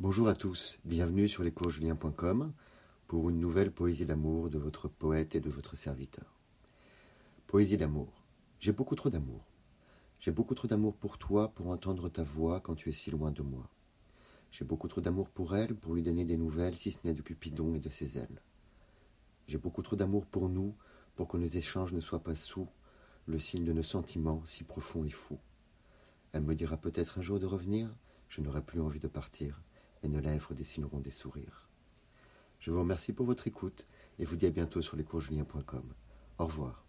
Bonjour à tous, bienvenue sur lescoursjulien.com pour une nouvelle poésie d'amour de votre poète et de votre serviteur. Poésie d'amour. J'ai beaucoup trop d'amour. J'ai beaucoup trop d'amour pour toi pour entendre ta voix quand tu es si loin de moi. J'ai beaucoup trop d'amour pour elle pour lui donner des nouvelles si ce n'est de Cupidon et de ses ailes. J'ai beaucoup trop d'amour pour nous pour que nos échanges ne soient pas sous le signe de nos sentiments si profonds et fous. Elle me dira peut-être un jour de revenir, je n'aurai plus envie de partir et nos lèvres dessineront des sourires. Je vous remercie pour votre écoute et vous dis à bientôt sur lescoursjulien.com. Au revoir.